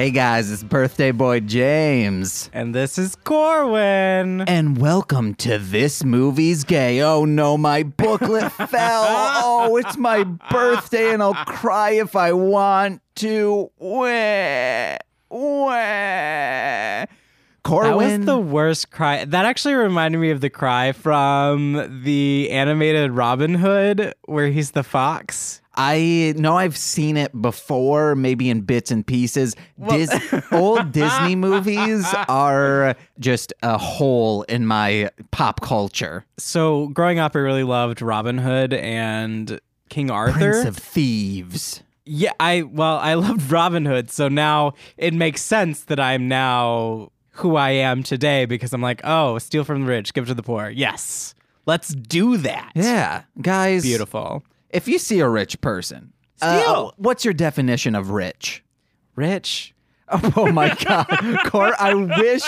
Hey guys, it's birthday boy James. And this is Corwin. And welcome to This Movie's Gay. Oh no, my booklet fell. Oh, it's my birthday and I'll cry if I want to. Wah, wah. Corwin. That was the worst cry. That actually reminded me of the cry from the animated Robin Hood, where he's the fox. I know I've seen it before, maybe in bits and pieces. Dis- old Disney movies are just a hole in my pop culture. So, growing up, I really loved Robin Hood and King Arthur. Prince of Thieves. yeah, I well, I loved Robin Hood, so now it makes sense that I'm now who I am today because I'm like, oh, steal from the rich, give to the poor. Yes, let's do that. Yeah, guys. beautiful. If you see a rich person, uh, Steal. what's your definition of rich? Rich. Oh, oh my god, Cor! I wish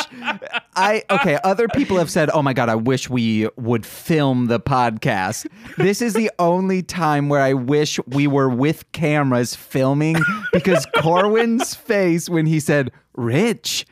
I okay. Other people have said, "Oh my god, I wish we would film the podcast." This is the only time where I wish we were with cameras filming because Corwin's face when he said "rich."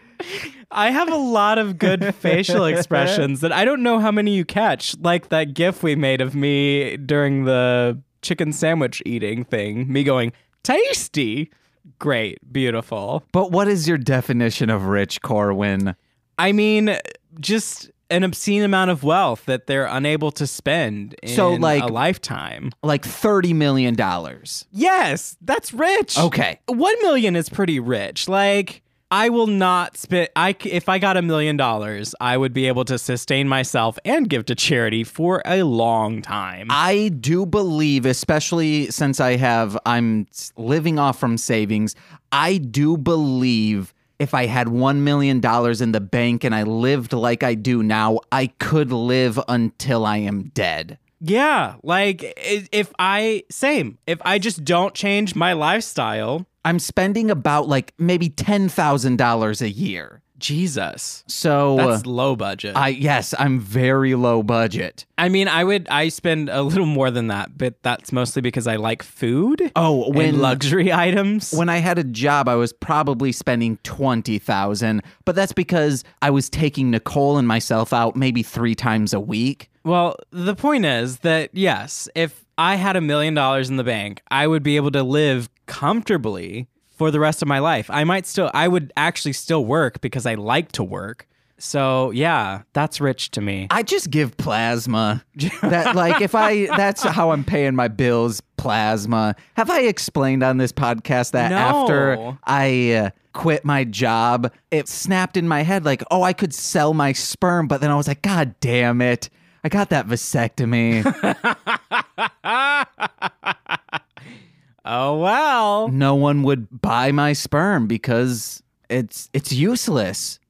I have a lot of good facial expressions that I don't know how many you catch, like that gif we made of me during the chicken sandwich eating thing, me going, tasty. Great, beautiful. But what is your definition of rich, Corwin? I mean, just an obscene amount of wealth that they're unable to spend in So, like- a lifetime. Like thirty million dollars. Yes, that's rich. Okay. One million is pretty rich. Like, I will not spend. I if I got a million dollars, I would be able to sustain myself and give to charity for a long time. I do believe, especially since I have, I'm living off from savings. I do believe if I had $1 million in the bank and I lived like I do now, I could live until I am dead. yeah, like if I same. If I just don't change my lifestyle, I'm spending about like maybe $10,000 a year. Jesus, So, that's low budget. I, yes, I'm very low budget. I mean, I would I spend a little more than that, but that's mostly because I like food. Oh, and when luxury items. When I had a job, I was probably spending twenty thousand, but that's because I was taking Nicole and myself out maybe three times a week. Well, the point is that yes, if I had a million dollars in the bank, I would be able to live comfortably for the rest of my life. I might still I would actually still work because I like to work. So, yeah, that's rich to me. I just give plasma. that like if I that's how I'm paying my bills. Plasma. Have I explained on this podcast that No. after I uh, quit my job, it snapped in my head like, oh, I could sell my sperm, but then I was like, God damn it. I got that vasectomy. Oh, well. no one would buy my sperm because it's it's useless.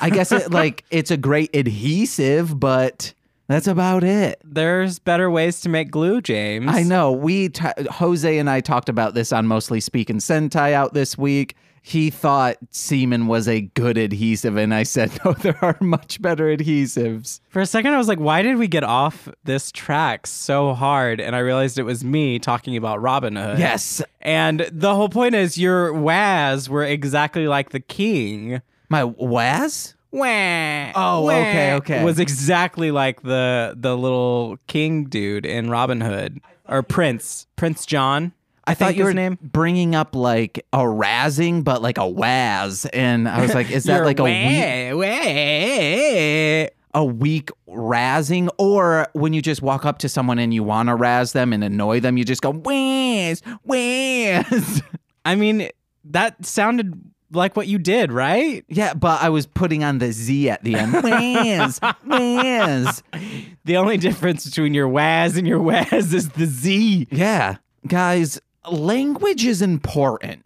I guess it like it's a great adhesive, but that's about it. There's better ways to make glue, James. I know. We t- Jose and I talked about this on mostly speaking Sentai out this week. He thought semen was a good adhesive, and I said no. There are much better adhesives. For a second, I was like, why did we get off this track so hard? And I realized it was me talking about Robin Hood. Yes, And the whole point is your Waz were exactly like the king. my Waz. Wah, Oh, wah, okay, okay. Was exactly like the the little king dude in Robin Hood or Prince, Prince John. I thought you were name. bringing up like a razzing, but like a Waz, and I was like, is that like a weak? a weak razzing, or when you just walk up to someone and you want to razz them and annoy them, you just go whiz, whiz. I mean, that sounded like what you did, right? yeah, but I was putting on the Z at the end. Whiz, whiz. The only difference between your Waz and your Waz is the Z. Yeah, guys, language is important.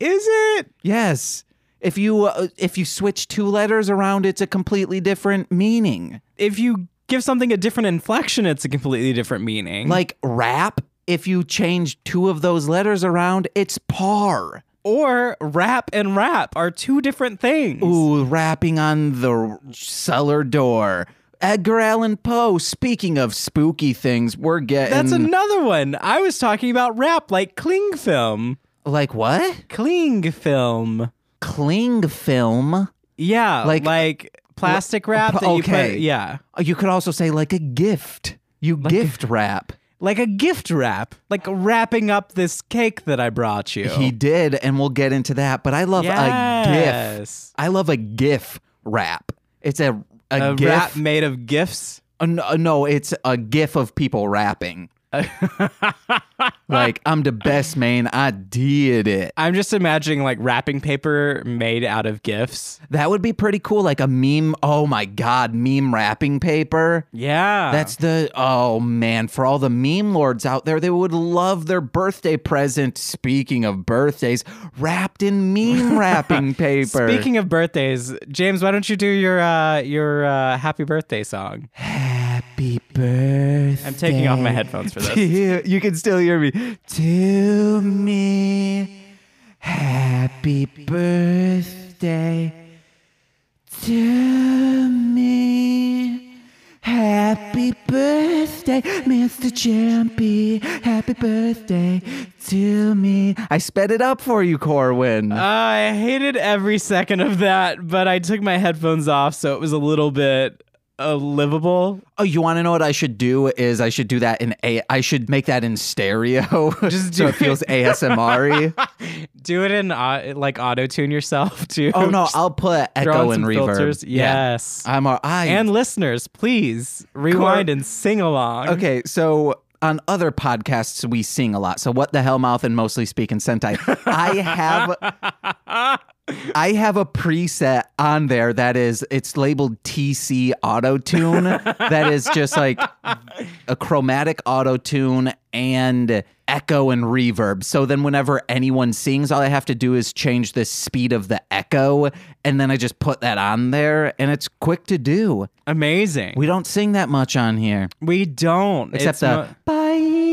Is it? yes. If you uh, if you switch two letters around, it's a completely different meaning. If you give something a different inflection, it's a completely different meaning. Like rap, if you change two of those letters around, it's par. or rap and rap are two different things. Ooh, rapping on the cellar door. Edgar Allan Poe. Speaking of spooky things, we're getting. That's another one. I was talking about rap like cling film. Like what? Cling film. Cling film. Yeah, Like- like plastic wrap that you put. Yeah, You could also say like a gift. You gift wrap. like a gift wrap, like wrapping up this cake that I brought you. He did, and we'll get into that. But I love a GIF. I love a GIF wrap. It's a a, A GIF. wrap made of gifs. Uh, no, no, it's a GIF of people rapping. like I'm the best man. I did it. I'm just imagining like wrapping paper made out of gifts. That would be pretty cool. Like a meme. Oh my god, meme wrapping paper. Yeah, That's the oh man, for all the meme lords out there, they would love their birthday present. Speaking of birthdays, wrapped in meme wrapping paper. Speaking of birthdays, James, why don't you do your uh, your uh, happy birthday song? Happy birthday. I'm taking off my headphones for this. You can still hear me. To me, happy birthday. To me, happy birthday, Mr. Champy. Happy birthday to me. I sped it up for you, Corwin. Uh, I hated every second of that, but I took my headphones off, so it was a little bit uh, livable. Oh, you want to know what I should do? Is I should do that in a. I should make that in stereo, Just so do it feels ASMR. Do it in uh, like auto tune yourself too. Oh no, I'll put echo and reverb. filters. Yeah. Yes. I'm. a- I and listeners, please rewind and sing along. okay. So on other podcasts, we sing a lot. So what the hell, mouth and mostly speak in Sentai. I have. I have a preset on there that is it's labeled TC Auto Tune that is just like a chromatic auto tune and echo and reverb. So then whenever anyone sings, all I have to do is change the speed of the echo and then I just put that on there and it's quick to do. Amazing. We don't sing that much on here. We don't. Except It's the mo- bye.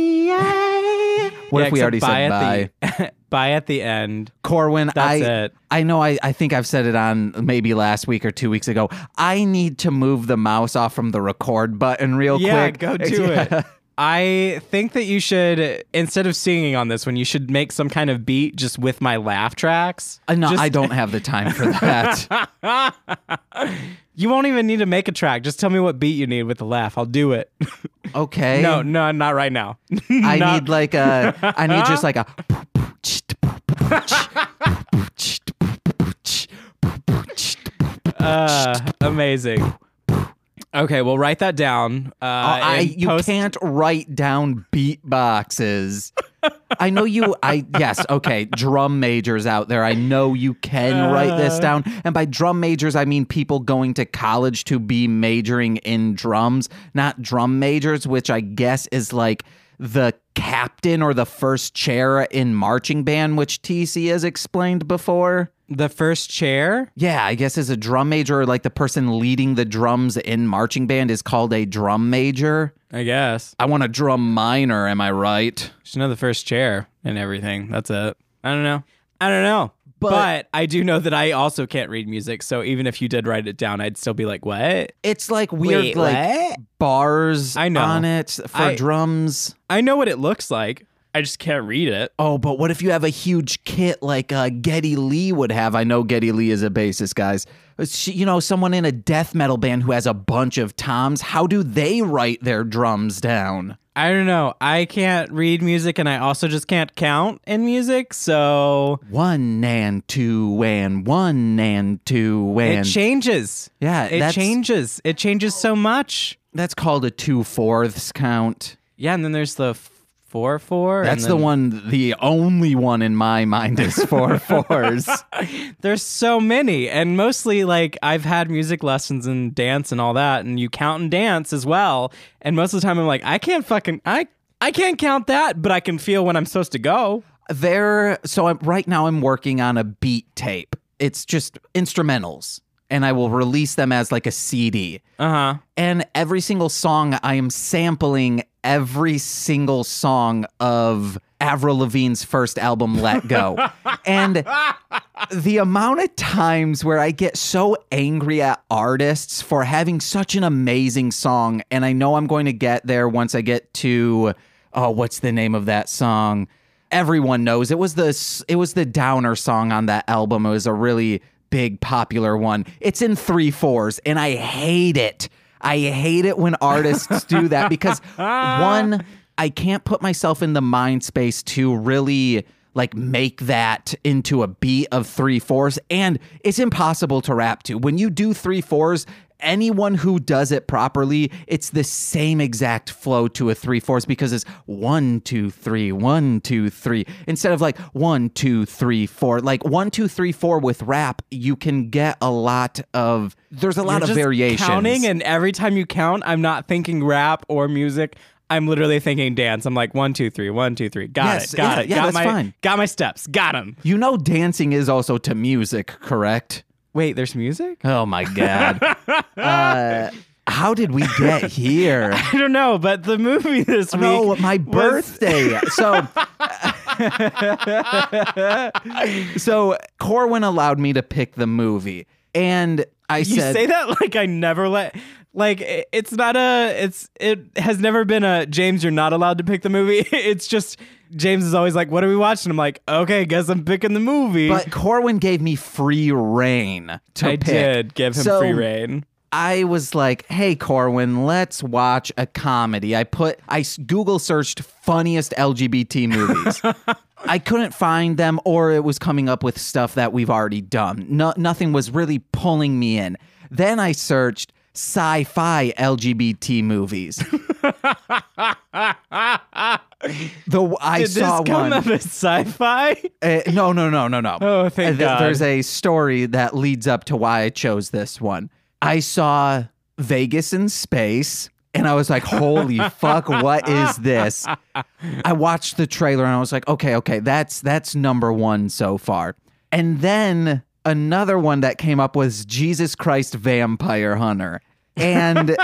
What Yeah, if we already said bye? At the, bye at the end. Corwin, That's I it. I know I, I think I've said it on maybe last week or two weeks ago. I need to move the mouse off from the record button real Yeah, quick. go do Yeah. it. I think that you should, instead of singing on this one, you should make some kind of beat just with my laugh tracks. Uh, no, Just- I don't have the time for that. You won't even need to make a track. Just tell me what beat you need with the laugh. I'll do it. Okay. no, no, not right now. I Not- need like a I need just like a uh, amazing. Okay, well, write that down. Uh, I and you post- can't write down beatboxes. I know you I yes, okay, drum majors out there. I know you can write this Uh. down. And by drum majors I mean people going to college to be majoring in drums, not drum majors, which I guess is like the captain or the first chair in marching band, which TC has explained before. The first chair? Yeah, I guess as a drum major, like the person leading the drums in marching band is called a drum major. I guess. I want a drum minor, am I right? Just know the first chair and everything. That's it. I don't know. I don't know. But- But, I do know that I also can't read music. So even if you did write it down, I'd still be like, what? It's like weird Wait, like what? bars I know. on it for I- drums. I know what it looks like. I just can't read it. Oh, but what if you have a huge kit like uh, Geddy Lee would have? I know Geddy Lee is a bassist, guys. She, you know, someone in a death metal band who has a bunch of toms. How do they write their drums down? I don't know. I can't read music and I also just can't count in music. So One and two and one and two and it changes. yeah, It that's, changes. It changes so much. That's called a two fourths count. Yeah. And then there's the f- four, four. That's the one. The only one in my mind is four fours. There's so many, and mostly like I've had music lessons and dance and all that, and you count and dance as well. And most of the time, I'm like, I can't fucking I I can't count that, but I can feel when I'm supposed to go. There. So I'm, right now I'm working on a beat tape. It's just instrumentals, and I will release them as like a CD. Uh huh. And every single song, I am sampling every single song of Avril Lavigne's first album, Let Go. and the amount of times where I get so angry at artists for having such an amazing song, and I know I'm going to get there once I get to, oh, what's the name of that song? everyone knows. It was the it was the downer song on that album. It was a really big popular one. It's in three fours, and I hate it. I hate it when artists do that because one, I can't put myself in the mind space to really like make that into a beat of three fours, and it's impossible to rap to. When you do three fours, anyone who does it properly, it's the same exact flow to a three fours because it's one, two, three, one, two, three. Instead of like one, two, three, four. Like one, two, three, four with rap, you can get a lot of there's a lot You're of just variations. Counting, and every time you count, I'm not thinking rap or music. I'm literally thinking dance. I'm like one, two, three, one, two, three. Got Yes, it. Got yeah, it. yeah, got that's my fine. got my steps. Got them. you know dancing is also to music, correct? Wait, there's music? Oh my god. uh, how did we get here? I don't know, but the movie this week. No, my was- birthday. So, so Corwin allowed me to pick the movie, and I said. You said, say that like I never let. Like it's not a. It's it has never been a James. You're not allowed to pick the movie. It's just James is always like, "What are we watching?" I'm like, "Okay, guess I'm picking the movie." but Corwin gave me free reign to I pick. did give him So, free reign. I was like, "Hey, Corwin, let's watch a comedy." I put, I Google searched funniest LGBT movies. I couldn't find them, or it was coming up with stuff that we've already done. No, nothing was really pulling me in. Then I searched sci-fi LGBT movies. the I Did saw this come one. up as sci-fi? Uh, no, no, no, no, no. Oh, thank Uh, th- God. There's a story that leads up to why I chose this one. I saw Vegas in space. And I was like, holy fuck, what is this? I watched the trailer and I was like, okay, okay, that's that's number one so far. And then another one that came up was Jesus Christ Vampire Hunter. And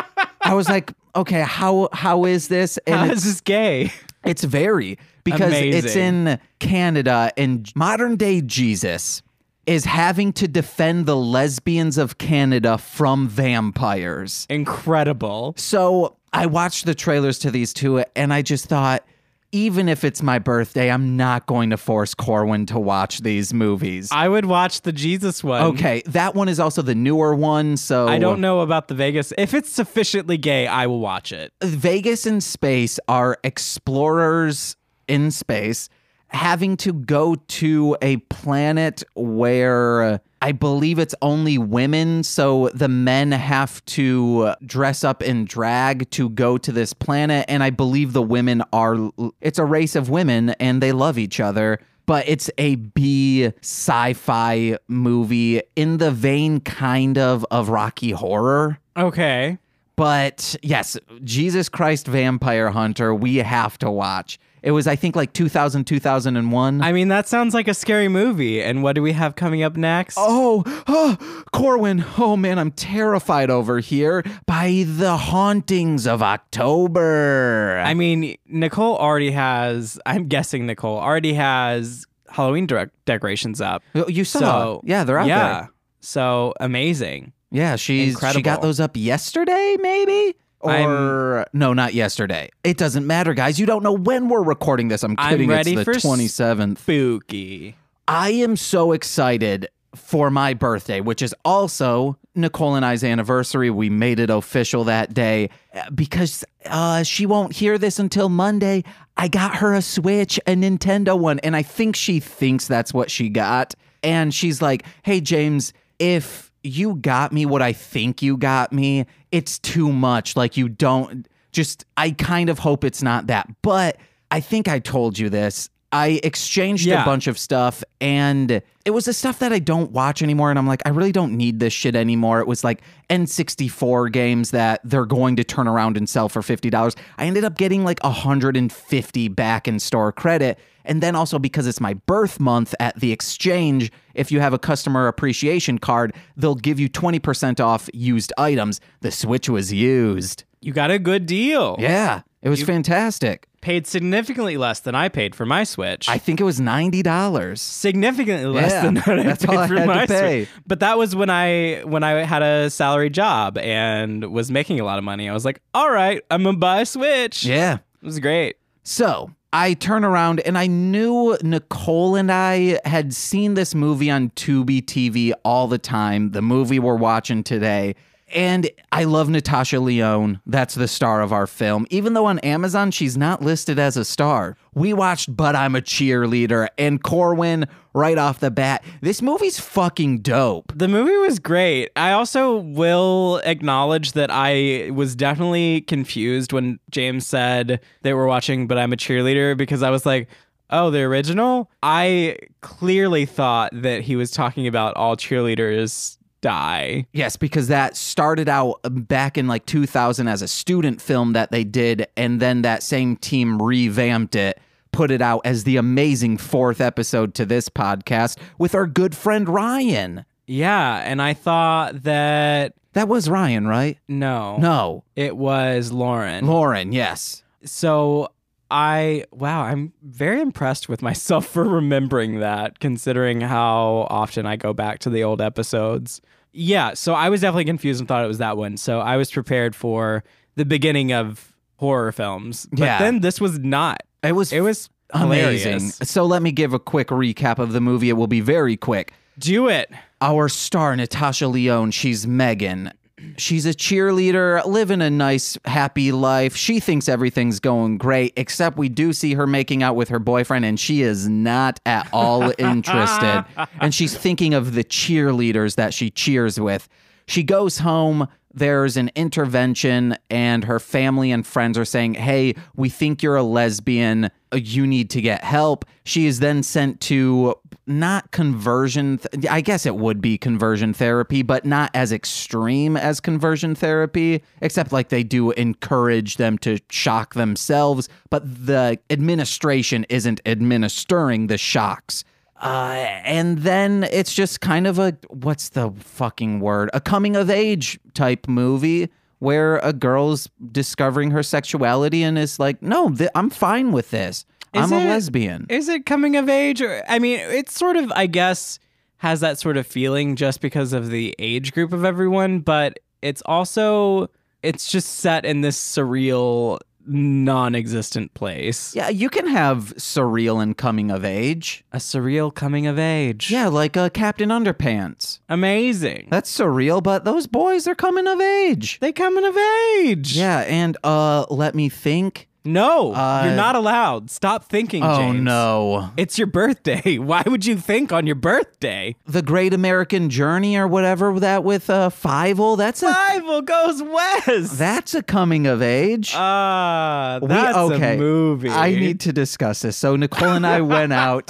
I was like, okay, how how is this? And How is this gay? it's very because it's in Canada and modern day Jesus is having to defend the lesbians of Canada from vampires. Incredible. So I watched the trailers to these two and I just thought, even if it's my birthday, I'm not going to force Corwin to watch these movies. I would watch the Jesus one. okay, that one is also the newer one. So I don't know about the Vegas. If it's sufficiently gay, I will watch it. Vegas and space are explorers in space having to go to a planet where I believe it's only women, so the men have to dress up in drag to go to this planet. And I believe the women are, it's a race of women and they love each other. But it's a B sci fi movie in the vein kind of of Rocky Horror. Okay. But yes, Jesus Christ Vampire Hunter, we have to watch. It was, I think, like 2000, 2001. I mean, that sounds like a scary movie. And what do we have coming up next? oh, oh, Corwin. Oh, man, I'm terrified over here by the hauntings of October. I mean, Nicole already has, I'm guessing Nicole already has Halloween decorations up. you saw. So, yeah, they're out yeah. there. So amazing. Yeah, she's she Incredible. got those up yesterday, maybe? I'm- Or no, not yesterday. It doesn't matter, guys. You don't know when we're recording this. I'm I'm kidding. ready it's the for 27th. Spooky. I am so excited for my birthday, which is also Nicole and I's anniversary. We made it official that day uh, because uh, she won't hear this until Monday. I got her a Switch, a Nintendo one, and I think she thinks that's what she got. And she's like, hey, James, if you got me what I think you got me, it's too much. Like, you don't just, I kind of hope it's not that. But I think I told you this. I exchanged a bunch of stuff and it was the stuff that I don't watch anymore. And I'm like, I really don't need this shit anymore. It was like N64 games that they're going to turn around and sell for $50. I ended up getting like 150 back in store credit. And then also because it's my birth month at the exchange, if you have a customer appreciation card, they'll give you 20% off used items. The Switch was used. You got a good deal. Yeah, it was fantastic. Paid significantly less than I paid for my Switch. I think it was $90. significantly less Yeah, than what I that's paid all I for had to my pay. Switch. But that was when I when I had a salary job and was making a lot of money. I was like, all right, I'm gonna buy a Switch. Yeah. It was great. So I turn around and I knew Nicole and I had seen this movie on Tubi TV all the time, the movie we're watching today. And I love Natasha Lyonne. That's the star of our film. Even though on Amazon she's not listed as a star. We watched But I'm a Cheerleader and Corwin right off the bat. This movie's fucking dope. The movie was great. I also will acknowledge that I was definitely confused when James said they were watching But I'm a Cheerleader because I was like, oh, the original? I clearly thought that he was talking about all cheerleaders die. Yes, because that started out back in like 2000 as a student film that they did, and then that same team revamped it, put it out as the amazing fourth episode to this podcast with our good friend Ryan. Yeah, and I thought that That was Ryan, right? no, No, it was Lauren. Lauren, yes. So I wow, I'm very impressed with myself for remembering that, considering how often I go back to the old episodes. Yeah, so I was definitely confused and thought it was that one. So I was prepared for the beginning of horror films. But Yeah. then this was not. It was It was amazing. hilarious. So let me give a quick recap of the movie. It will be very quick. Do it. our star Natasha Lyonne, she's Megan. She's a cheerleader, living a nice, happy life. She thinks everything's going great, except we do see her making out with her boyfriend, and she is not at all interested. And she's thinking of the cheerleaders that she cheers with. She goes home. There's an intervention, and her family and friends are saying, Hey, we think you're a lesbian. Uh, You need to get help. She is then sent to not conversion, th- I guess it would be conversion therapy, but not as extreme as conversion therapy, except like they do encourage them to shock themselves, but the administration isn't administering the shocks. Uh, and then it's just kind of a what's the fucking word? A coming of age type movie where a girl's discovering her sexuality and is like, no, th- I'm fine with this. Is I'm a lesbian. Is it coming of age? Or I mean, it's sort of, I guess, has that sort of feeling just because of the age group of everyone, but it's also it's just set in this surreal, non-existent place. yeah, you can have surreal and coming of age. A surreal coming of age. Yeah, like uh, Captain Underpants. Amazing. That's surreal, but those boys are coming of age. They coming of age. Yeah, and uh, let me think. No, Uh, you're not allowed. Stop thinking, Oh James. no. It's your birthday. Why would you think on your birthday? The Great American Journey or whatever that with uh Fievel, that's a Fievel goes west. that's a coming of age. Ah, We- that's okay. a movie. I need to discuss this. So Nicole and I went out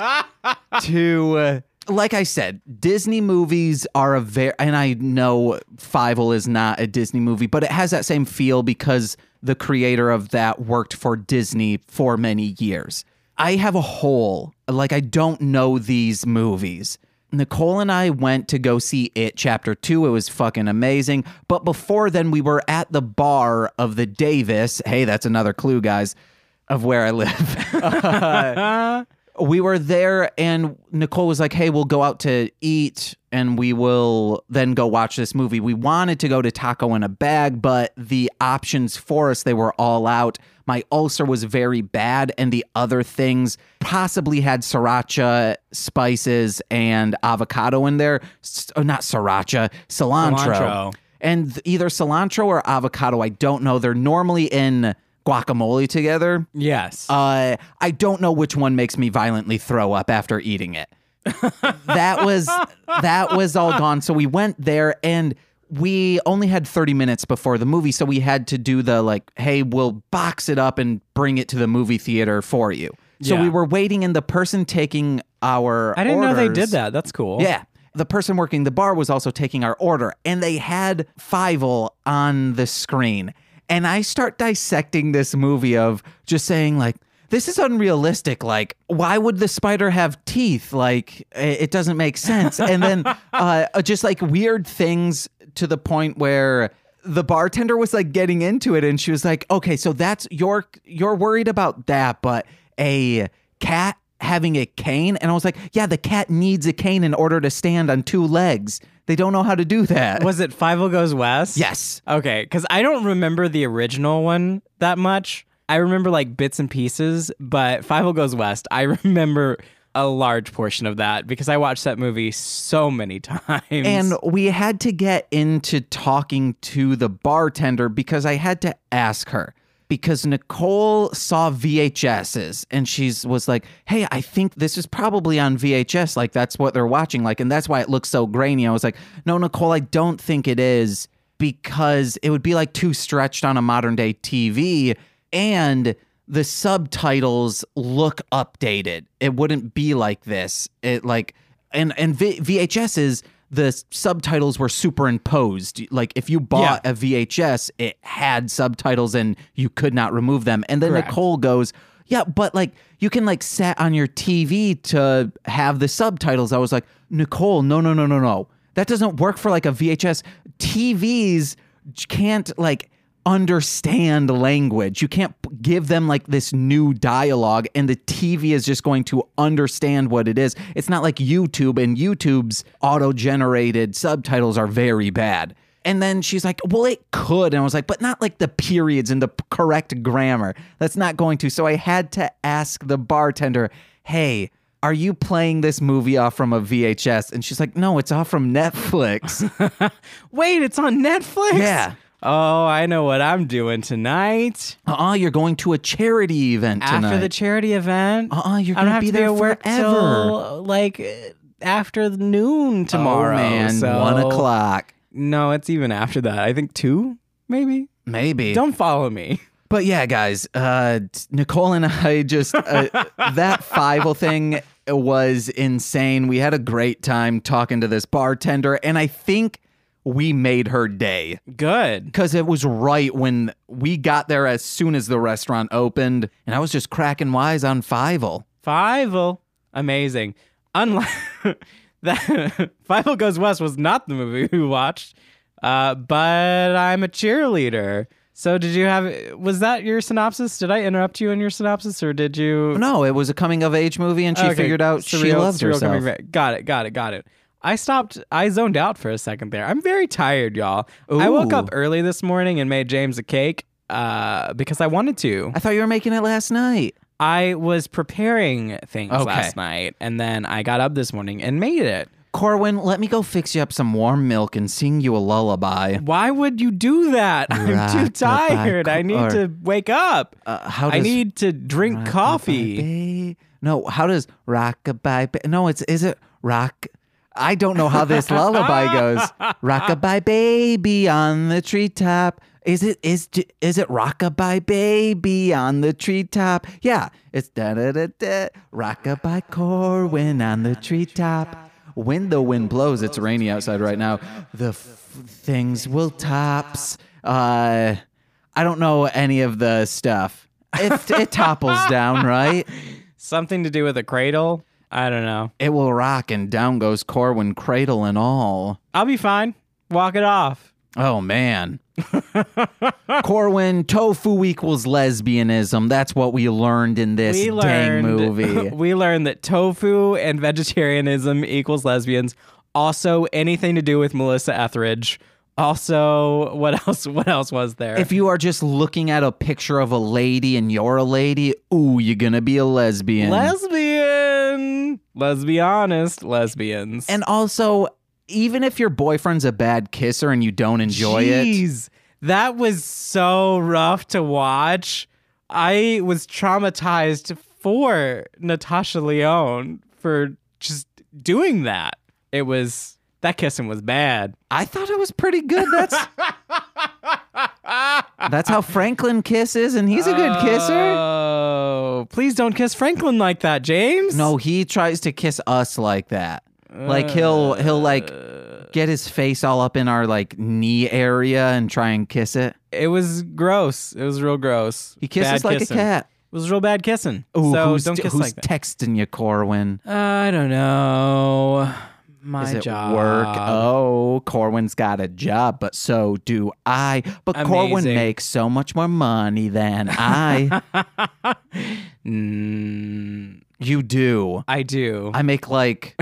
to uh, like I said, Disney movies are a very and I know Fievel is not a Disney movie, but it has that same feel because the creator of that worked for Disney for many years. I have a hole. Like I don't know these movies. Nicole and I went to go see it chapter 2. It was fucking amazing. But before then we were at the bar of the Davis. Hey, that's another clue guys of where I live. Uh, we were there and Nicole was like, "Hey, we'll go out to eat and we will then go watch this movie." We wanted to go to Taco in a Bag, but the options for us they were all out. My ulcer was very bad and the other things possibly had sriracha spices and avocado in there. S- oh, not sriracha, cilantro. Cilantro. And th- either cilantro or avocado, I don't know. They're normally in guacamole together. Yes. Uh, I don't know which one makes me violently throw up after eating it. that was that was all gone. So we went there and we only had 30 minutes before the movie, so we had to do the like, hey, we'll box it up and bring it to the movie theater for you. So Yeah. we were waiting and the person taking our I didn't know they did that. That's cool. yeah. The person working the bar was also taking our order, and they had Fievel on the screen. And I start dissecting this movie of just saying, like, this is unrealistic. Like, why would the spider have teeth? Like, it doesn't make sense. And then uh, just like weird things to the point where the bartender was like getting into it and she was like, okay, so that's you're you're worried about that, but a cat having a cane and i was like yeah the cat needs a cane in order to stand on two legs they don't know how to do that Was it Five Goes West? yes Okay, because I don't remember the original one that much. I remember like bits and pieces, but Fievel Goes West, I remember a large portion of that because I watched that movie so many times. And we had to get into talking to the bartender because I had to ask her. Because Nicole saw VHSs and she's was like, "Hey, I think this is probably on VHS. Like that's what they're watching. Like, and that's why it looks so grainy." I was like, "No, Nicole, I don't think it is because it would be like too stretched on a modern day TV, and the subtitles look updated. It wouldn't be like this. It like and and v- VHSs the subtitles were superimposed. Like if you bought a VHS, it had subtitles and you could not remove them. And then Correct. Nicole goes, "Yeah, but like you can like set on your TV to have the subtitles." I was like, "Nicole, no, no, no, no, no. That doesn't work for like a VHS. TVs can't like understand language. You can't give them like this new dialogue and the TV is just going to understand what it is. It's not like YouTube and YouTube's auto-generated subtitles are very bad. And then she's like, "Well, it could." And I was like, "But not like the periods and the correct grammar. That's not going to." So I had to ask the bartender, "Hey, are you playing this movie off from a VHS?" And she's like, "No, it's off from Netflix." Wait, it's on Netflix? Yeah. Oh, I know what I'm doing tonight. Uh-uh, you're going to a charity event tonight. After the charity event. Uh-uh, you're gonna be there be forever. till like uh, after noon tomorrow. Oh, man, so- one o'clock. No, it's even after that. I think two, maybe. Maybe. Don't follow me. But yeah, guys, uh, Nicole and I just, uh, that Fievel thing was insane. We had a great time talking to this bartender, and I think we made her day Good. because it was right when we got there as soon as the restaurant opened, and I was just cracking wise on Fievel. Fievel. Amazing. Unlike that Fievel Goes West was not the movie we watched. Uh, but I'm a cheerleader. So did you have was that your synopsis? Did I interrupt you in your synopsis or did you No, it was a coming of age movie, and she Okay, figured out she surreal- loved surreal herself. Got it, got it, got it. I stopped I zoned out for a second there. I'm very tired, y'all. I woke up early this morning and made James a cake uh because I wanted to. I thought you were making it last night. I was preparing things Okay. last night and then I got up this morning and made it. Corwin, let me go fix you up some warm milk and sing you a lullaby. Why would you do that? I'm too tired. I need to wake up. Uh, how I need to drink coffee. No, how does rockabye? Ba- no, it's is it rock? I don't know how this lullaby goes. Rockabye baby on the treetop. Is it is is it rockabye baby on the treetop? Yeah, it's da da da da. Rockabye Corwin on the treetop. When the wind blows, it's rainy outside right now. The f- things will tops. Uh, I don't know any of the stuff. It it topples down, right? Something to do with a cradle? I don't know. It will rock and down goes Corwin, cradle and all. I'll be fine. Walk it off. Oh man. Corwin, tofu equals lesbianism. That's what we learned in this we dang learned movie. we learned that tofu and vegetarianism equals lesbians. Also, anything to do with Melissa Etheridge. Also, what else? What else was there? if you are just looking at a picture of a lady and you're a lady, ooh, you're gonna be a lesbian. lesbian, let's be honest, lesbians. and also, even if your boyfriend's a bad kisser and you don't enjoy it, that was so rough to watch. I was traumatized for Natasha Lyonne for just doing that. It was that kissing was bad. I thought it was pretty good. That's that's how Franklin kisses, and he's a good kisser. Oh, please don't kiss Franklin like that, James. No, he tries to kiss us like that. Like he'll he'll like get his face all up in our like knee area and try and kiss it. it was gross. It was real gross. He kisses Bad like kissing. a cat. It was real bad kissing. Ooh, so who's, don't kiss who's like that. texting you, Corwin? Uh, I don't know. My job. work? Oh, Corwin's got a job, but so do I. But Corwin makes so much more money than I. Mm, you do. I do. I make like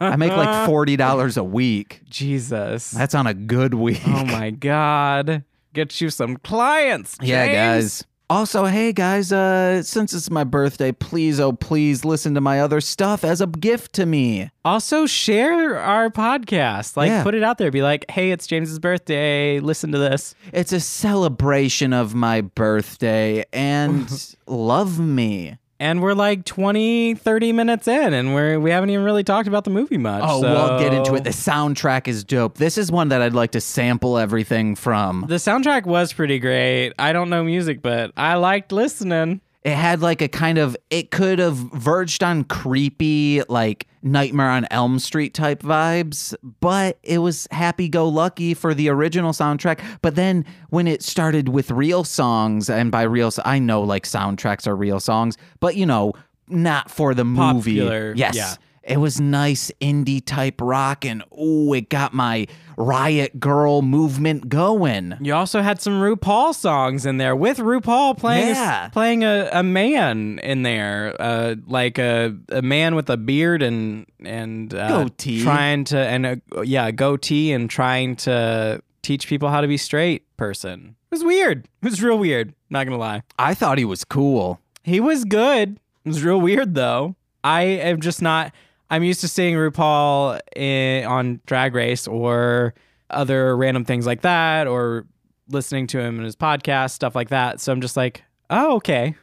I make like forty dollars a week. Jesus. That's on a good week. oh my God. Get you some clients. Yeah, guys. Also, hey guys, uh, since it's my birthday, please, oh please, listen to my other stuff as a gift to me. Also, share our podcast. Like, Yeah. put it out there. Be like, hey, it's James's birthday. Listen to this. It's a celebration of my birthday and love me. And we're like 20, 30 minutes in, and we're we haven't even really talked about the movie much. Oh, we'll get into it. The soundtrack is dope. This is one that I'd like to sample everything from. The soundtrack was pretty great. I don't know music, but I liked listening. It had like a kind of, it could have verged on creepy, like Nightmare on Elm Street type vibes, but it was happy go lucky for the original soundtrack. But then when it started with real songs, and by real, I know like soundtracks are real songs, but you know, not for the movie. Popular, Yes. yeah. It was nice indie type rock, and ooh, it got my riot girl movement going. You also had some RuPaul songs in there with RuPaul playing a- playing a, a man in there, uh, like a, a man with a beard and and uh, Goatee. trying to and a, yeah, goatee and trying to teach people how to be straight person. It was weird. It was real weird. Not gonna lie. I thought he was cool. He was good. It was real weird though. I am just not. I'm used to seeing RuPaul in, on Drag Race or other random things like that, or listening to him in his podcast, stuff like that. So I'm just like, oh, okay.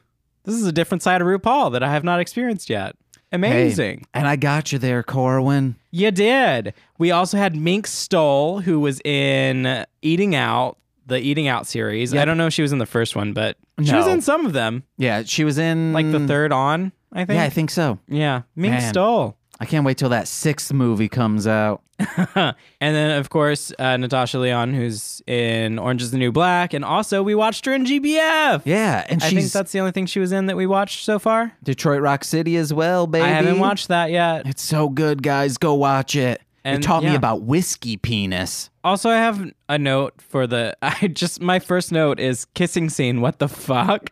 This is a different side of RuPaul that I have not experienced yet. Amazing. And I got you there, Corwin. You did. We also had Mink Stole, who was in Eating Out, the Eating Out series. I don't know if she was in the first one, but she was in some of them, Yeah, she was in like the third on, I think. Yeah, I think so. Yeah, Mink Man. Stole. I can't wait till that sixth movie comes out. and then, of course, uh, Natasha Lyonne, who's in Orange is the New Black. And also, we watched her in GBF. Yeah, and I think she's that's the only thing she was in that we watched so far. Detroit Rock City as well, baby. I haven't watched that yet. It's so good, guys. Go watch it. And, it taught me about whiskey penis. Also, I have a note for the. I just my first note is kissing scene. What the fuck?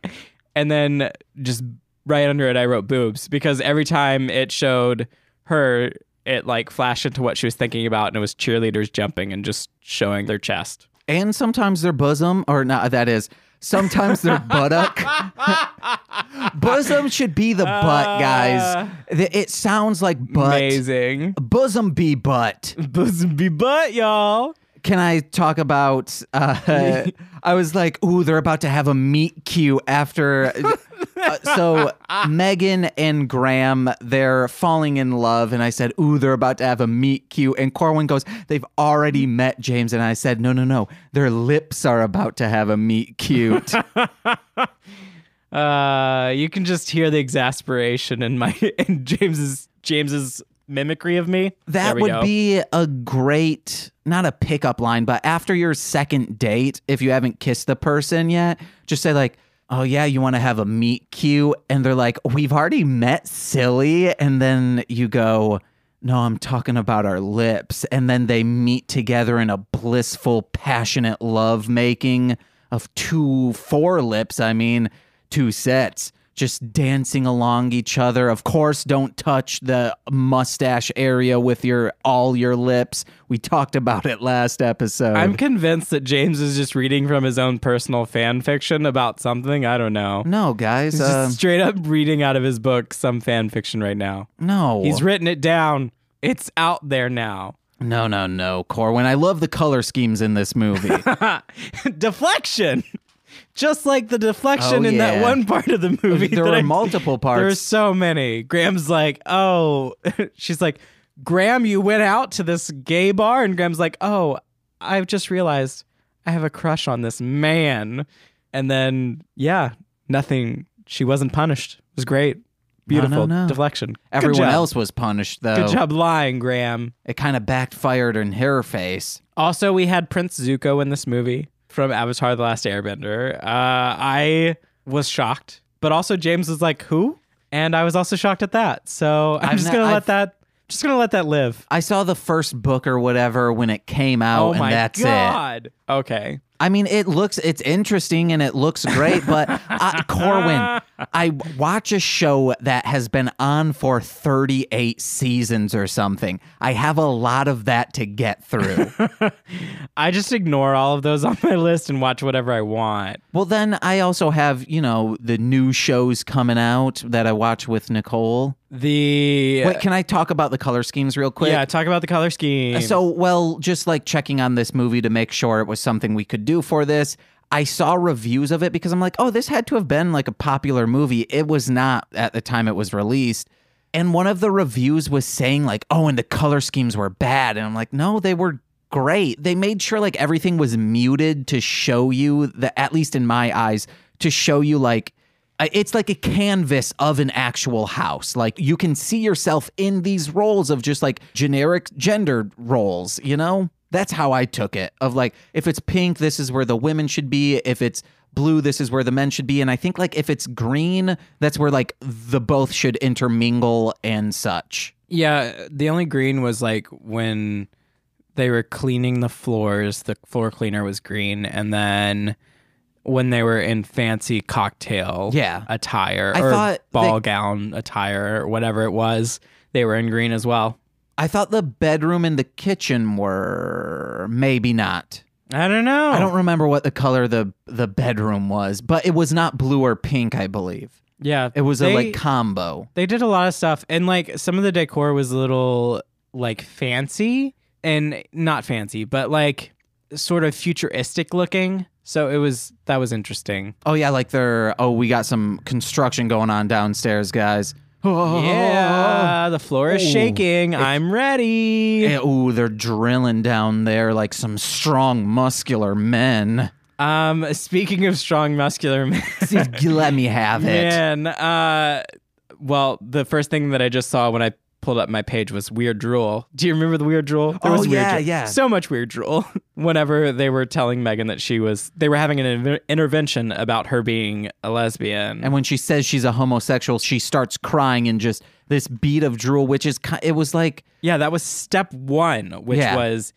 And then just right under it, I wrote boobs because every time it showed her, it like flashed into what she was thinking about, and it was cheerleaders jumping and just showing their chest. And sometimes their bosom, or not, that is, sometimes their buttock. bosom should be the butt, guys. It sounds like butt. Amazing. Bosom be butt. Bosom be butt, y'all. Can I talk about? Uh, I was like, "Ooh, they're about to have a meet cute after." Uh, so Megan and Graham, they're falling in love, and I said, "Ooh, they're about to have a meet cute." And Corwin goes, "They've already met James," and I said, "No, no, no, their lips are about to have a meet cute." Uh, you can just hear the exasperation in my in James's James's mimicry of me. That would go. be a great, not a pickup line, but after your second date, if you haven't kissed the person yet, just say like, "Oh yeah, you want to have a meet cute," and they're like, "We've already met, silly," and then you go. No, I'm talking about our lips. And then they meet together in a blissful, passionate love making of two, four lips. I mean, two sets just dancing along each other. Of course, don't touch the mustache area with your all your lips. We talked about it last episode. I'm convinced that James is just reading from his own personal fan fiction about something. I don't know. no, guys. He's Uh, just straight up reading out of his book some fan fiction right now. no. He's written it down. It's out there now. no, no, no, Corwin. I love the color schemes in this movie. deflection. Just like the deflection Oh, in that one part of the movie. there were I- multiple parts. There's so many. Graham's like, oh, she's like, Graham, you went out to this gay bar, and Graham's like, oh, I've just realized I have a crush on this man, and then yeah, nothing. She wasn't punished. It was great, beautiful no. deflection. Everyone else was punished, though. Good job lying, Graham. It kind of backfired in her face. Also, we had Prince Zuko in this movie from Avatar: The Last Airbender. Uh, I was shocked, but also James was like, "Who?" And I was also shocked at that. So I'm I've just gonna let that, just gonna let that live. I saw the first book or whatever when it came out, oh and my that's it. god! Okay, I mean, it looks it's interesting and it looks great, but uh, Corwin, I watch a show that has been on for 38 seasons or something. I have a lot of that to get through. I just ignore all of those on my list and watch whatever I want. well, then I also have, you know, the new shows coming out that I watch with Nicole. The Wait, can I talk about the color schemes real quick? yeah, talk about the color scheme. So, well, just like checking on this movie to make sure it was something we could do for this. I saw reviews of it because I'm like, oh, this had to have been like a popular movie. It was not at the time it was released. And one of the reviews was saying, like, oh, and the color schemes were bad. And I'm like, no, they were great. They made sure like everything was muted to show you that, at least in my eyes, to show you like, it's like a canvas of an actual house. Like you can see yourself in these roles of just like generic gender roles, you know? That's how I took it. Of like, if it's pink, this is where the women should be. If it's blue, this is where the men should be. And I think like if it's green, that's where like the both should intermingle and such. yeah, the only green was like when they were cleaning the floors, the floor cleaner was green, and then when they were in fancy cocktail Yeah. attire I or ball they- gown attire or whatever it was, they were in green as well. I thought the bedroom and the kitchen were maybe not. I don't know. I don't remember what the color the the bedroom was, but it was not blue or pink, I believe. Yeah, It was a like combo. They did a lot of stuff, and like some of the decor was a little like fancy and not fancy, but like sort of futuristic looking. So it was that was interesting. Oh yeah, like they're oh we got some construction going on downstairs, guys. Yeah, the floor is Oh. shaking. I'm ready. Yeah, ooh, they're drilling down there like some strong, muscular men. Um, speaking of strong muscular men, Let me have it. man, uh, well, the first thing that I just saw when I pulled up my page was weird drool. Do you remember the weird drool? There Oh, was weird yeah, drool. yeah. So much weird drool. Whenever they were telling Megan that she was, they were having an inter- intervention about her being a lesbian. And when she says she's a homosexual, she starts crying and just this beat of drool, which is it was like yeah, that was step one, which Yeah. was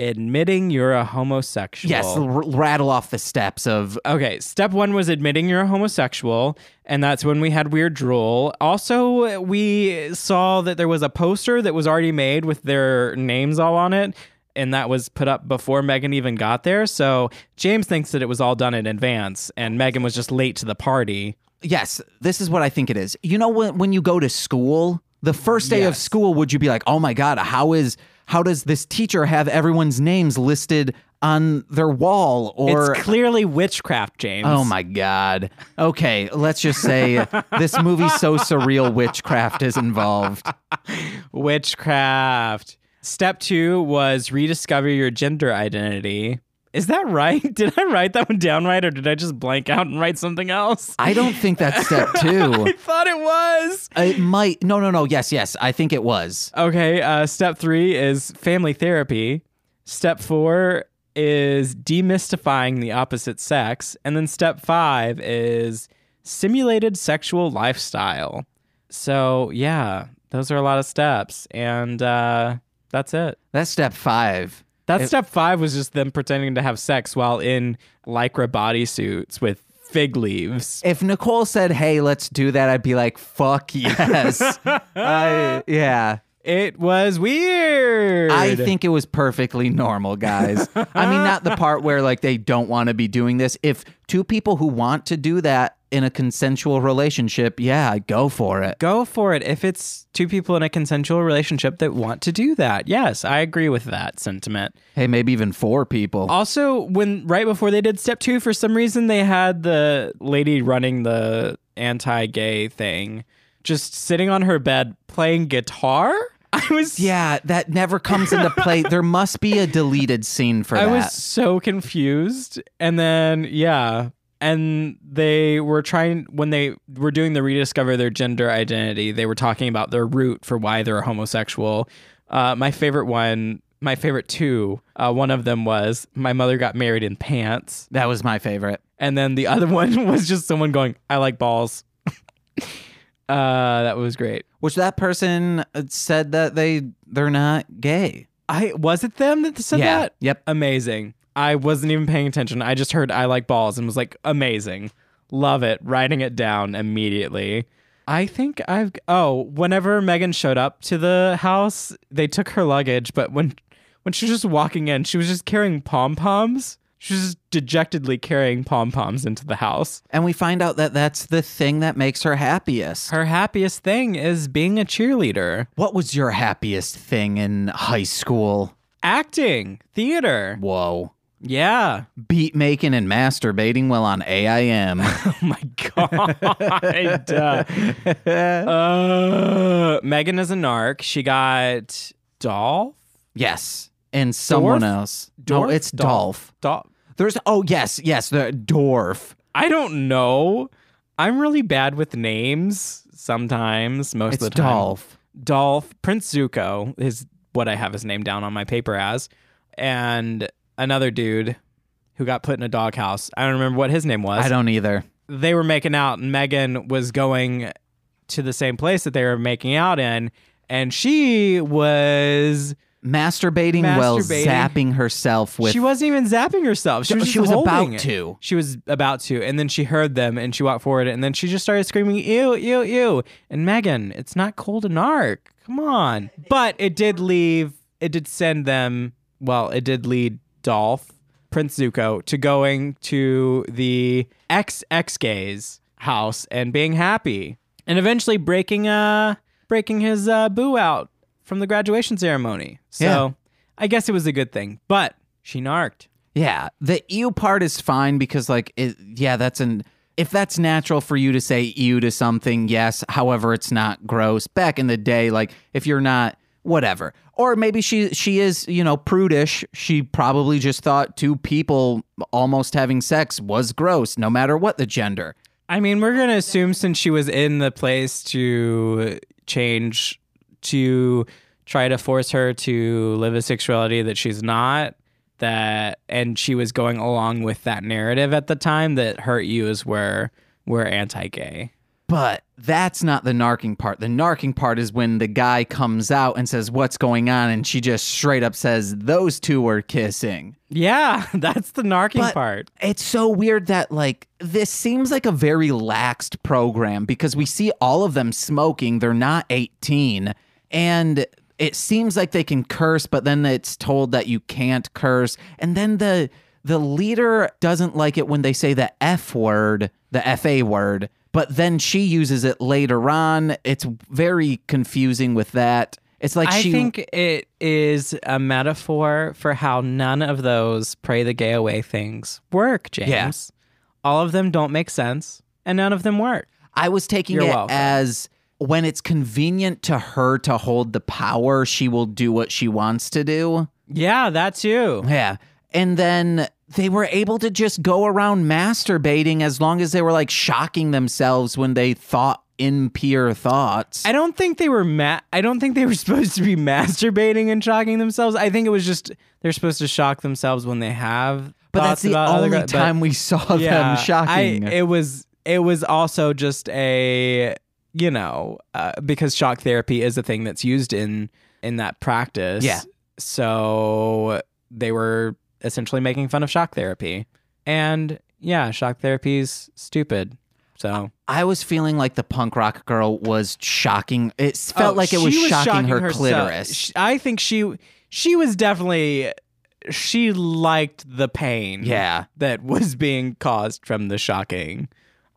admitting you're a homosexual. yes, r- rattle off the steps of Okay, step one was admitting you're a homosexual, and that's when we had weird drool. Also, we saw that there was a poster that was already made with their names all on it, and that was put up before Megan even got there. So James thinks that it was all done in advance, and Megan was just late to the party. yes, this is what I think it is. You know when when you go to school, the first day of school, would you be like, "Oh my god, how is how does this teacher have everyone's names listed on their wall?" Or it's clearly witchcraft, James. Oh my god. Okay, let's just say this movie's so surreal witchcraft is involved. Witchcraft. Step two was rediscover your gender identity. Is that right? Did I write that one down right, or did I just blank out and write something else? I don't think that's step 2. I thought it was. It might No, no, no. Yes, yes. I think it was. Okay, uh, step three is family therapy. Step four is demystifying the opposite sex. And then step five is simulated sexual lifestyle. So, yeah, those are a lot of steps. And uh, that's it. That's step 5. That step five was just them pretending to have sex while in lycra bodysuits with fig leaves. If Nicole said, "Hey, let's do that," I'd be like, "Fuck yes." I, yeah. It was weird. I think it was perfectly normal, guys. I mean, not the part where like they don't want to be doing this. If two people who want to do that in a consensual relationship, yeah, go for it. go for it if it's two people in a consensual relationship that want to do that. Yes, I agree with that sentiment. Hey, maybe even four people. Also, when right before they did step 2 for some reason they had the lady running the anti-gay thing just sitting on her bed playing guitar. I was Yeah, that never comes into play. there must be a deleted scene for I that. was so confused. And then, yeah. And they were trying, when they were doing the rediscover their gender identity, they were talking about their root for why they're homosexual. Uh, my favorite one, my favorite two, uh, one of them was my mother got married in pants. that was my favorite. And then the other one was just someone going, I like balls. Uh, that was great. Which that person uh, said that they they're not gay. I was it them that said Yeah. that? Yep. Amazing. I wasn't even paying attention. I just heard I like balls and was like, amazing. Love it. Writing it down immediately. I think I've oh, whenever Megan showed up to the house, they took her luggage, but when when she was just walking in, she was just carrying pom poms. She was just dejectedly carrying pom poms into the house. And we find out that that's the thing that makes her happiest. Her happiest thing is being a cheerleader, What was your happiest thing in high school? acting, theater. Whoa. Yeah. Beat making and masturbating while on AIM. Oh my god. uh, Megan is a narc. She got Dolph. yes. And someone Dorf? else. No, it's Dolph. Dolph. There's oh yes, yes, the dwarf. I don't know. I'm really bad with names sometimes. Most It's of the time. Dolph. Dolph Prince Zuko is what I have his name down on my paper as, and another dude who got put in a doghouse. I don't remember what his name was. I don't either. They were making out, and Megan was going to the same place that they were making out in, and she was Masturbating, while Masturbating. zapping herself with she wasn't even zapping herself. She was, She just was about it. to. She was about to, and then she heard them, and she walked forward, and then she just started screaming, "Ew, ew, ew!" And Megan, it's not cold and arc. Come on. But it did leave. It did send them. Well, it did lead Dolph Prince Zuko to going to the ex gays house and being happy, and eventually breaking uh breaking his uh, boo out from the graduation ceremony. So Yeah. I guess it was a good thing. But she narked. Yeah, the ew part is fine because like it, yeah, that's an if that's natural for you to say ew to something, yes. However, it's not gross. Back in the day, like if you're not whatever. Or maybe she she is, you know, prudish. She probably just thought two people almost having sex was gross no matter what the gender. I mean, we're gonna assume since she was in the place to change to try to force her to live a sexuality that she's not that and she was going along with that narrative at the time that hurt you is where we're anti-gay. But that's not the narking part. The narking part is when the guy comes out and says, What's going on? And she just straight up says, Those two were kissing. Yeah, that's the narking But part. It's so weird that like this seems like a very laxed program because we see all of them smoking. They're not 18 and it seems like they can curse but then it's told that you can't curse and then the the leader doesn't like it when they say the F word, the FA word, but then she uses it later on. It's very confusing with that. It's like I she think it is a metaphor for how none of those pray the gay away things work, James. All of them don't make sense and none of them work. I was taking You're it welcome. as when it's convenient to her to hold the power, she will do what she wants to do. Yeah, that too. Yeah. And then they were able to just go around masturbating as long as they were like shocking themselves when they thought impure thoughts. I don't think they were ma- I don't think they were supposed to be masturbating and shocking themselves. I think it was just they're supposed to shock themselves when they have but that's thoughts the about other only guy- but- time we saw them shocking. I, it was it was also just a you know uh, because shock therapy is a thing that's used in in that practice. Yeah. So they were essentially making fun of shock therapy, and yeah, shock therapy's stupid. So I was feeling like the punk rock girl was shocking. It felt Oh, like it was, she shocking, her herself. clitoris. I think she she was definitely she liked the pain. Yeah. that was being caused from the shocking.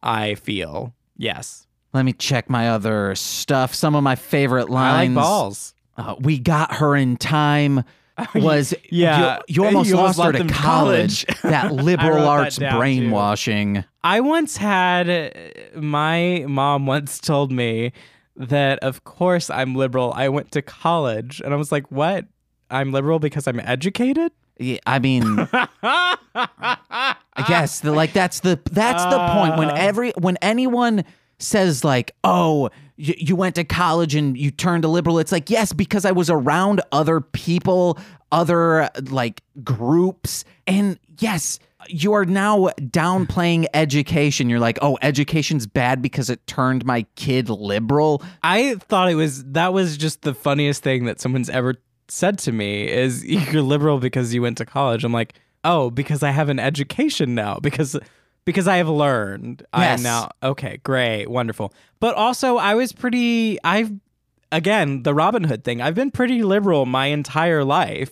I feel yes. Let me check my other stuff. Some of my favorite lines. I like balls. Uh, we got her in time. Was Yeah. you, you almost You lost almost her to college. college. that I liberal that arts too. brainwashing. I once had uh, my mom once told me that of course I'm liberal. I went to college, and I was like, "What? I'm liberal because I'm educated." Yeah, I mean, yes, the, like that's the that's the point when Uh. every when anyone says like, "Oh, you, you went to college and you turned a liberal," it's like, yes, because I was around other people, other like groups, and yes. You are now downplaying education. You're like, oh, education's bad because it turned my kid liberal. I thought it was that was just the funniest thing that someone's ever said to me is you're liberal because you went to college. I'm like, Oh, because I have an education now. Because because I have learned. I am now okay, great, wonderful. But also I was pretty I've again, the Robin Hood thing. I've been pretty liberal my entire life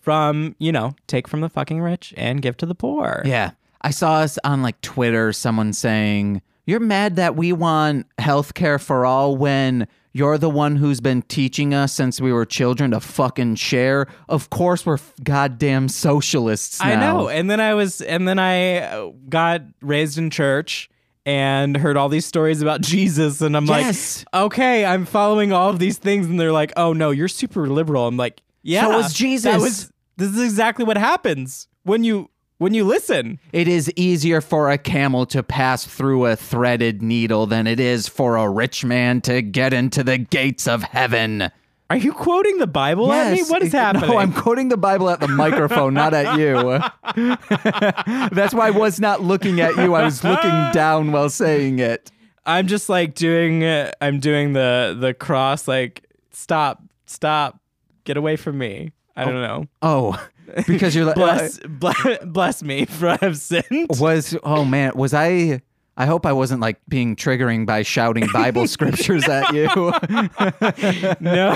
from, you know, take from the fucking rich and give to the poor. Yeah. I saw us on like Twitter, someone saying, You're mad that we want healthcare for all when you're the one who's been teaching us since we were children to fucking share. Of course, we're f- goddamn socialists. I know. And then I was, and then I uh, got raised in church and heard all these stories about Jesus. And I'm Yes. like, okay, I'm following all of these things. And they're like, oh no, you're super liberal. I'm like, yeah. So was Jesus. That was, this is exactly what happens when you, when you listen. It is easier for a camel to pass through a threaded needle than it is for a rich man to get into the gates of heaven. Are you quoting the Bible at me? What is happening? No, I'm quoting the Bible at the microphone, not at you. That's why I was not looking at you. I was looking down while saying it. I'm just like doing, uh, I'm doing the, the cross, like, stop, stop, get away from me. I don't know. Oh, because you're like bless, bless, bless me for I have sinned. was oh man, was I I hope I wasn't like being triggering by shouting Bible scriptures at you. no,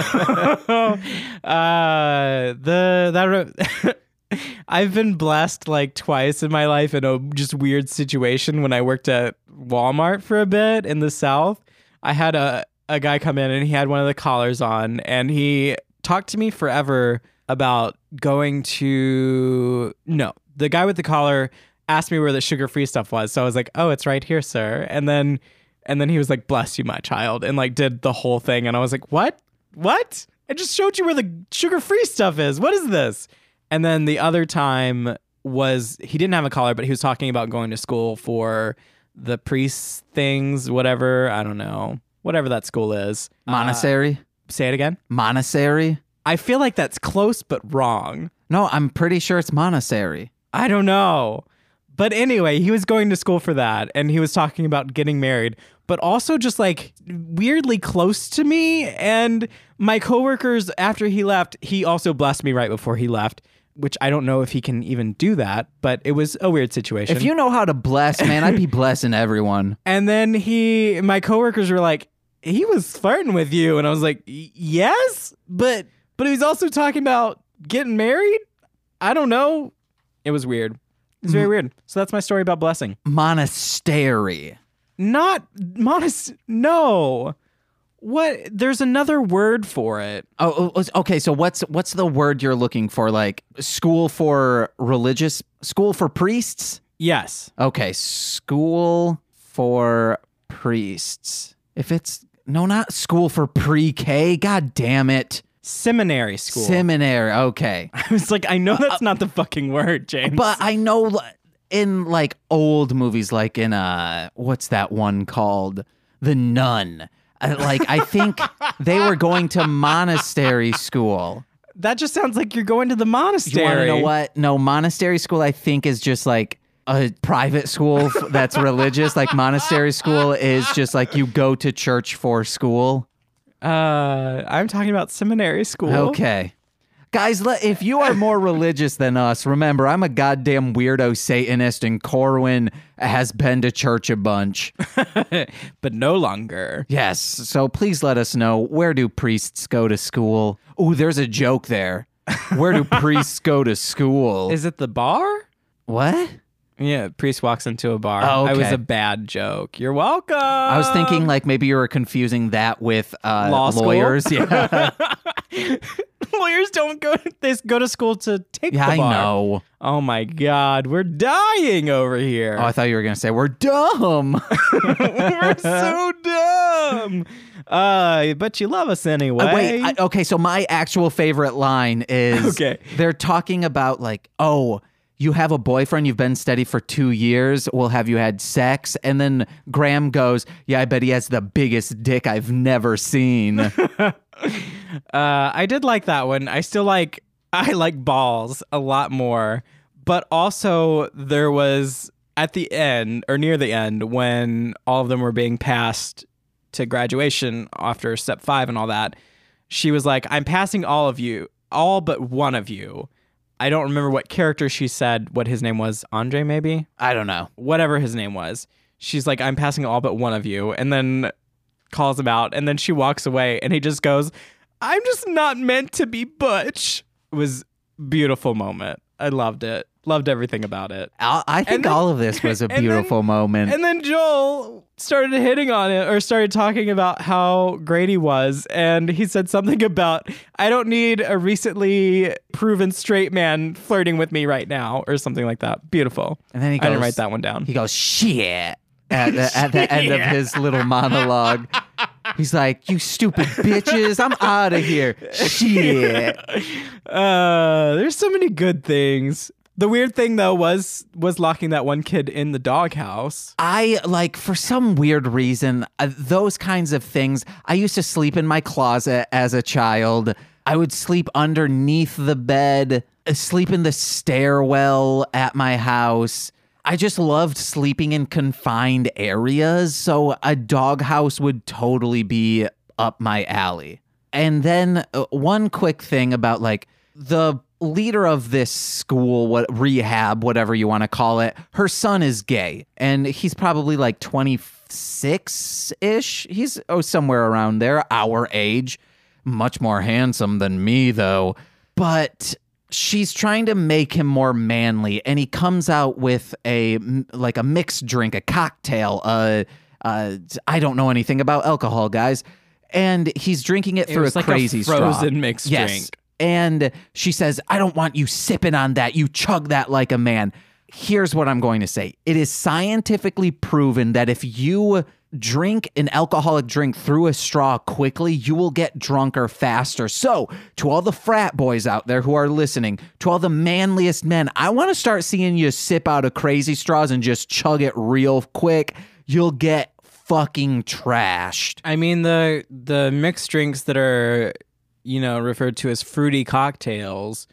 uh, the that I've been blessed like twice in my life in a just weird situation when I worked at Walmart for a bit in the South. I had a a guy come in and he had one of the collars on and he talked to me forever about going to no. The guy with the collar asked me where the sugar free stuff was so i was like oh it's right here sir. And then and then he was like bless you my child and like did the whole thing and i was like what? What? I just showed you where the sugar free stuff is. What is this? And then the other time was he didn't have a collar but he was talking about going to school for the priest things whatever i don't know whatever that school is. Uh, Monastery? say it again? Monastery? I feel like that's close but wrong. No, I'm pretty sure it's monastery. I don't know. But anyway, he was going to school for that and he was talking about getting married, but also just like weirdly close to me. And my coworkers, after he left, he also blessed me right before he left, which I don't know if he can even do that, but it was a weird situation. If you know how to bless, man, I'd be blessing everyone. and then he, my coworkers were like, he was flirting with you. And I was like, yes, but, but he was also talking about getting married. I don't know. It was weird. It's very weird. So that's my story about blessing. Monastery. Not modest. No. What? There's another word for it. Oh, oh, oh, okay. So what's what's the word you're looking for? Like school for religious school for priests? Yes. Okay, school for priests. If it's no, not school for pre-K. God damn it. Seminary school. Seminary. Okay. I was like, I know that's not the fucking word, James. But I know in like old movies, like in uh, what's that one called? The Nun. Uh, Like I think they were going to monastery school. that just sounds like you're going to the You monastery. want to know what? No, monastery school. I think is just like a private school that's religious. Like monastery school is just like you go to church for school. Uh, I'm talking about seminary school. Okay. Guys, if you are more religious than us, remember I'm a goddamn weirdo Satanist, and Corwin has been to church a bunch. but no longer. Yes, so please let us know where do priests go to school? Ooh, there's a joke there. Where do priests go to school? Is it the bar? what? Yeah, priest walks into a bar. Oh, I was a bad joke. You're welcome. I was thinking like maybe you were confusing that with uh, Law school? lawyers. Yeah, lawyers don't go. They go to school to take yeah, I know. Oh my god, we're dying over here. Oh, I thought you were gonna say we're dumb. we're so dumb. Uh, but you love us anyway. Uh, wait, I, okay. So my actual favorite line is Okay. They're talking about like, oh, you have a boyfriend. You've been steady for two years. Well, have you had sex? And then Graham goes, "Yeah, I bet he has the biggest dick I've never seen." Uh, I did like that one. I still like I like balls a lot more, but also there was at the end or near the end when all of them were being passed to graduation after step 5 and all that. She was like, "I'm passing all of you, all but one of you." I don't remember what character she said what his name was. Andre, maybe? I don't know. Whatever his name was. She's like, I'm passing all but one of you. And then calls him out. And then she walks away and he just goes, I'm just not meant to be Butch. It was beautiful moment. I loved it. Loved everything about it. I, I think then- all of this was a then- beautiful moment. And then Joel started hitting on it or started talking about how great he was. And he said something about, I don't need a recently proven straight man flirting with me right now, or something like that. Beautiful. And then he I didn't write that one down. He goes, shit. At the, at the end of his little monologue, he's like, You stupid bitches, I'm out of here. Shit. Uh, there's so many good things. The weird thing though was was locking that one kid in the doghouse. I like, for some weird reason, uh, those kinds of things. I used to sleep in my closet as a child. I would sleep underneath the bed, uh, sleep in the stairwell at my house. I just loved sleeping in confined areas. So a doghouse would totally be up my alley. And then uh, one quick thing about like the leader of this school, what rehab, whatever you want to call it, her son is gay and he's probably like 26 ish. He's oh, somewhere around there, our age. Much more handsome than me, though. But she's trying to make him more manly and he comes out with a like a mixed drink a cocktail uh uh i don't know anything about alcohol guys and he's drinking it through was a like a crazy straw. frozen mixed yes. drink. and she says i don't want you sipping on that you chug that like a man here's what i'm going to say it is scientifically proven that if you drink an alcoholic drink through a straw quickly, you will get drunker faster. So, to all the frat boys out there who are listening, to all the manliest men, I want to start seeing you sip out of crazy straws and just chug it real quick. You'll get fucking trashed. I mean the the mixed drinks that are you know referred to as fruity cocktails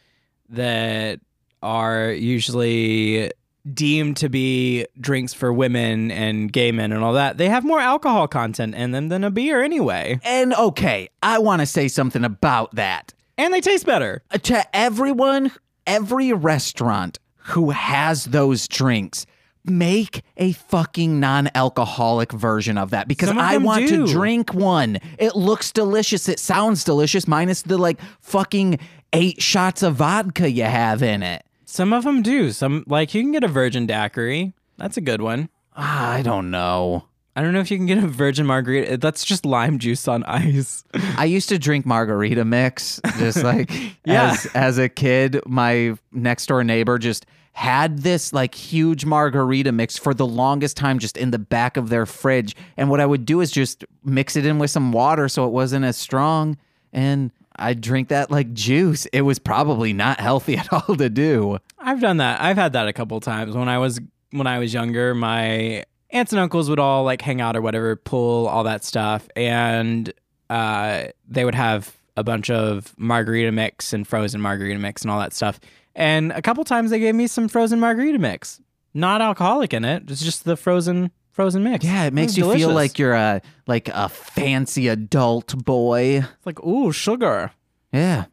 that are usually deemed to be drinks for women and gay men and all that. They have more alcohol content in them than a beer anyway. And okay, I want to say something about that. And they taste better. Uh, to everyone, every restaurant who has those drinks, make a fucking non-alcoholic version of that because I want do. to drink one. It looks delicious. It sounds delicious, minus the like fucking eight shots of vodka you have in it. Some of them do. Some like you can get a virgin daiquiri. That's a good one. Ah, I don't know. I don't know if you can get a virgin margarita. That's just lime juice on ice. I used to drink margarita mix, just like Yeah. as as a kid. My next door neighbor just had this like huge margarita mix for the longest time, just in the back of their fridge. And what I would do is just mix it in with some water so it wasn't as strong, and I'd drink that like juice. It was probably not healthy at all to do. I've done that. I've had that a couple times when I was when I was younger. My aunts and uncles would all like hang out or whatever, pull all that stuff, and uh, they would have a bunch of margarita mix and frozen margarita mix and all that stuff. And a couple times they gave me some frozen margarita mix, not alcoholic in it. It's just the frozen frozen mix. Yeah, it makes you feel like you're a like a fancy adult boy. It's like ooh sugar. Yeah.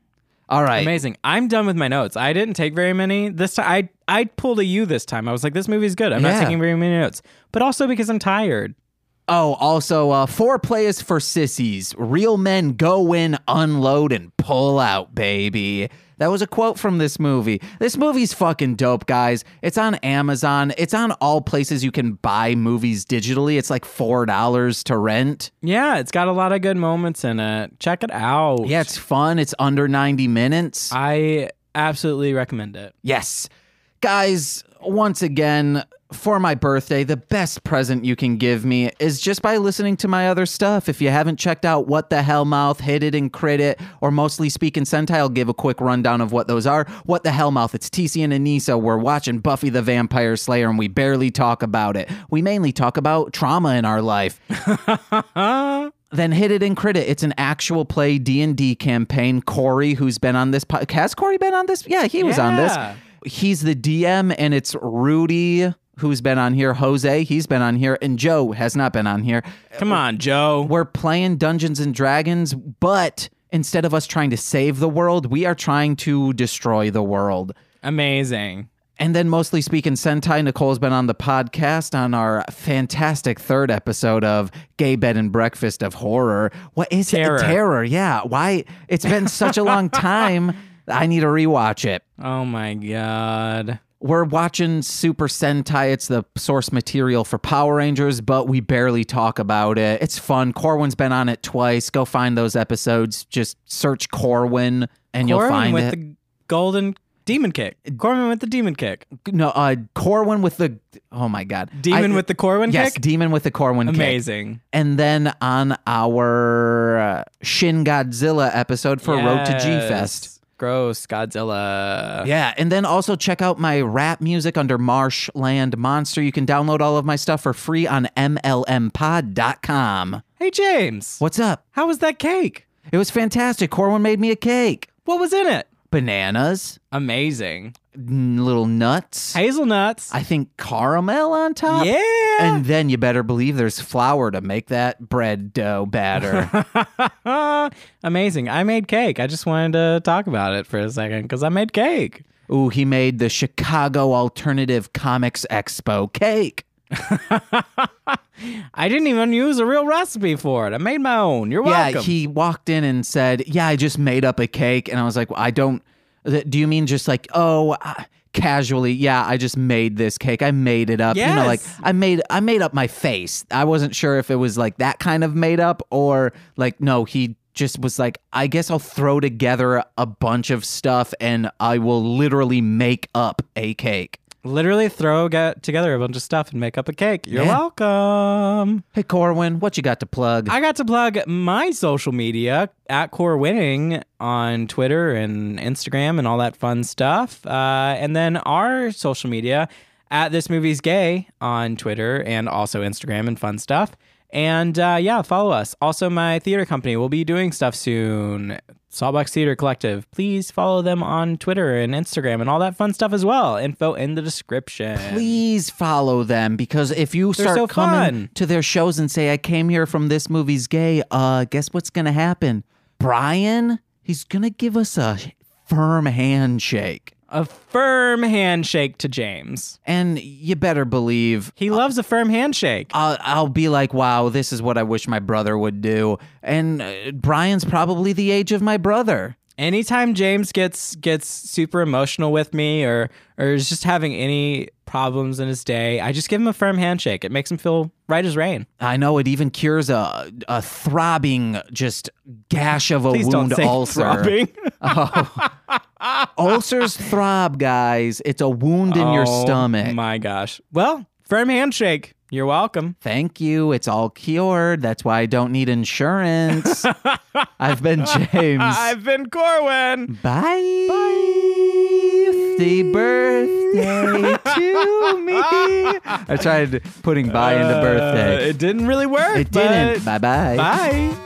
All right. Amazing. I'm done with my notes. I didn't take very many this time. I I pulled a U this time. I was like, this movie's good. I'm Yeah. not taking very many notes, but also because I'm tired. Oh, also, uh, foreplay is for sissies. Real men go in, unload, and pull out, baby. That was a quote from this movie. This movie's fucking dope, guys. It's on Amazon. It's on all places you can buy movies digitally. It's like $4 to rent. Yeah, it's got a lot of good moments in it. Check it out. Yeah, it's fun. It's under 90 minutes. I absolutely recommend it. Yes. Guys, once again, for my birthday, the best present you can give me is just by listening to my other stuff. If you haven't checked out What the Hell Mouth, Hit It and Crit It, or Mostly Speaking Sentai, I'll give a quick rundown of what those are. What the Hell Mouth, it's TC and Anissa. We're watching Buffy the Vampire Slayer and we barely talk about it. We mainly talk about trauma in our life. then hit it and crit it. It's an actual play D and D campaign. Corey, who's been on this, has Corey been on this? Yeah, he was on this. He's the DM, and it's Rudy who's been on here. Jose, he's been on here, and Joe has not been on here. Come on, Joe. We're playing Dungeons and Dragons, but instead of us trying to save the world, we are trying to destroy the world. Amazing. And then, mostly speaking, Sentai, Nicole's been on the podcast on our fantastic third episode of Gay Bed and Breakfast of Horror. What is Terror. it? Terror. Yeah. Why? It's been such a long time. I need to rewatch it. Oh my god. We're watching Super Sentai. It's the source material for Power Rangers, but we barely talk about it. It's fun. Corwin's been on it twice. Go find those episodes. Just search Corwin and you'll find it. Corwin with it. the golden demon kick. Corwin with the demon kick. no, uh, Corwin with the. Oh my God. Demon I- with the Corwin Yes, kick. Yes, demon with the Corwin kick. Amazing. And then on our uh, Shin Godzilla episode for Road to G Fest. Gross Godzilla. Yeah, and then also check out my rap music under Marshland Monster. You can download all of my stuff for free on MLMpod.com. Hey James, What's up? how was that cake? It was fantastic. Corwin made me a cake. What was in it? Bananas, Amazing. n- little nuts. Hazelnuts. I think caramel on top. yeah. And then you better believe there's flour to make that bread dough batter. Amazing. I made cake. I just wanted to talk about it for a second because I made cake. Ooh, he made the Chicago Alternative Comics Expo cake. I didn't even use a real recipe for it. I made my own. You're welcome. Yeah, he walked in and said, "Yeah, I just made up a cake," and I was like, well, "I don't." Do you mean just like, oh, uh, casually? Yeah, I just made this cake. I made it up. You know, like I made I made up my face. I wasn't sure if it was like that kind of made up or like no, he just was like, I guess I'll throw together a bunch of stuff and I will literally make up a cake. Literally throw get together a bunch of stuff and make up a cake. You're Yeah. welcome. Hey Corwin, what you got to plug? I got to plug my social media at Core Winning on Twitter and Instagram and all that fun stuff. Uh, and then our social media at This Movie's Gay on Twitter and also Instagram and fun stuff. And uh, yeah, follow us. Also, my theater company will be doing stuff soon. Saltbox Theater Collective. Please follow them on Twitter and Instagram and all that fun stuff as well. Info in the description. please follow them because if you They're start so coming fun. to their shows and say I came here from this movie's gay, uh guess what's going to happen? Brian, he's going to give us a firm handshake. A firm handshake to James. And you better believe He loves a firm handshake. I'll, I'll be like, wow, this is what I wish my brother would do. And uh, Brian's probably the age of my brother. Anytime James gets gets super emotional with me or or is just having any problems in his day, I just give him a firm handshake. It makes him feel right as rain. I know it even cures a, a throbbing, just gash of a Please wound don't say ulcer. throbbing. Oh. Ulcers throb, guys. It's a wound in your Oh, stomach. My gosh. Well, firm handshake. You're welcome. Thank you. It's all cured. That's why I don't need insurance. I've been James. I've been Corwin. Bye. Happy birthday to me. I tried putting bye into Uh, birthday. it didn't really work. It didn't. Bye but- bye. Bye.